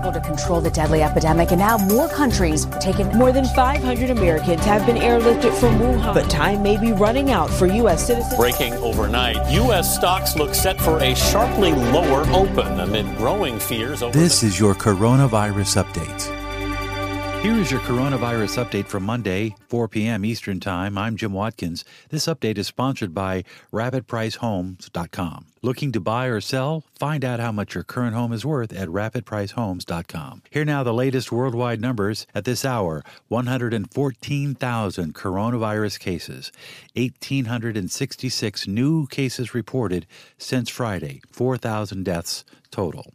struggle to control the deadly epidemic, and now more countries are taking. More than 500 Americans have been airlifted from Wuhan, but time may be running out for U.S. citizens. Breaking overnight, U.S. stocks look set for a sharply lower open amid growing fears over. This is your coronavirus update. Here is your coronavirus update for Monday, 4 p.m. Eastern Time. I'm Jim Watkins. This update is sponsored by RapidPriceHomes.com. Looking to buy or sell? Find out how much your current home is worth at RapidPriceHomes.com. Here now the latest worldwide numbers at this hour 114,000 coronavirus cases, 1,866 new cases reported since Friday, 4,000 deaths total.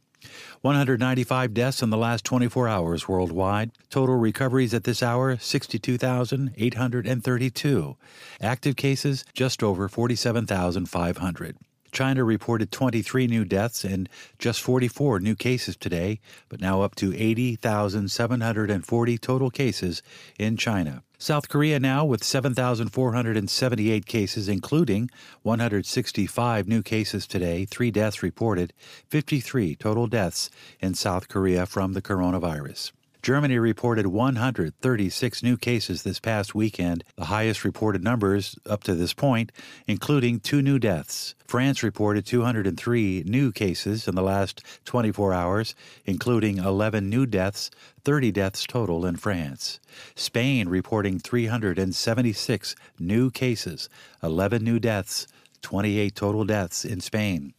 195 deaths in the last 24 hours worldwide. Total recoveries at this hour 62,832. Active cases just over 47,500. China reported 23 new deaths and just 44 new cases today, but now up to 80,740 total cases in China. South Korea now with 7,478 cases, including 165 new cases today, three deaths reported, 53 total deaths in South Korea from the coronavirus. Germany reported 136 new cases this past weekend, the highest reported numbers up to this point, including two new deaths. France reported 203 new cases in the last 24 hours, including 11 new deaths, 30 deaths total in France. Spain reporting 376 new cases, 11 new deaths, 28 total deaths in Spain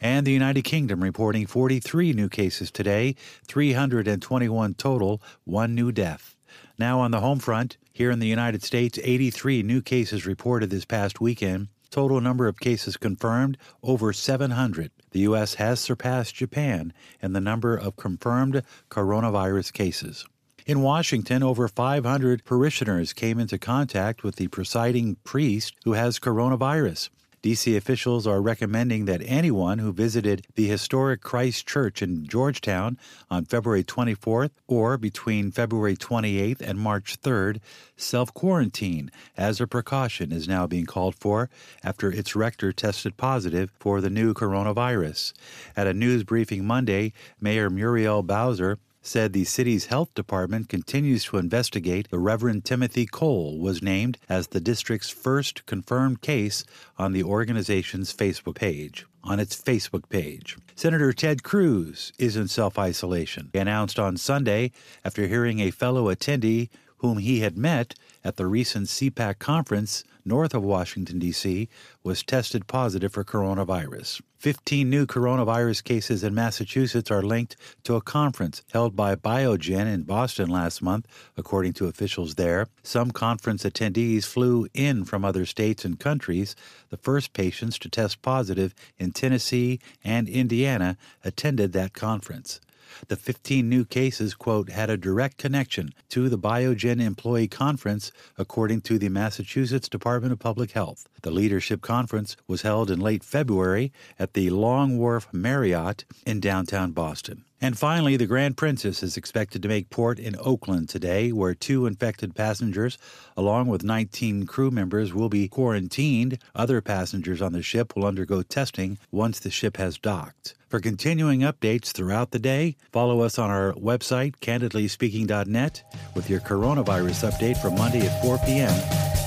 and the United Kingdom reporting 43 new cases today, 321 total, one new death. Now on the home front, here in the United States, 83 new cases reported this past weekend. Total number of cases confirmed over 700. The U.S. has surpassed Japan in the number of confirmed coronavirus cases. In Washington, over 500 parishioners came into contact with the presiding priest who has coronavirus. DC officials are recommending that anyone who visited the historic Christ Church in Georgetown on February 24th or between February 28th and March 3rd self quarantine as a precaution is now being called for after its rector tested positive for the new coronavirus. At a news briefing Monday, Mayor Muriel Bowser said the city's health department continues to investigate. The Reverend Timothy Cole was named as the district's first confirmed case on the organization's Facebook page. On its Facebook page, Senator Ted Cruz is in self isolation. He announced on Sunday after hearing a fellow attendee whom he had met at the recent CPAC conference north of Washington, D.C., was tested positive for coronavirus. 15 new coronavirus cases in Massachusetts are linked to a conference held by Biogen in Boston last month, according to officials there. Some conference attendees flew in from other states and countries. The first patients to test positive in Tennessee and Indiana attended that conference. The 15 new cases, quote, had a direct connection to the Biogen Employee Conference, according to the Massachusetts Department of Public Health. The leadership conference was held in late February at the Long Wharf Marriott in downtown Boston. And finally, the Grand Princess is expected to make port in Oakland today, where two infected passengers, along with 19 crew members, will be quarantined. Other passengers on the ship will undergo testing once the ship has docked. For continuing updates throughout the day, follow us on our website, candidlyspeaking.net, with your coronavirus update for Monday at 4 p.m.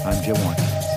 I'm Jim Watkins.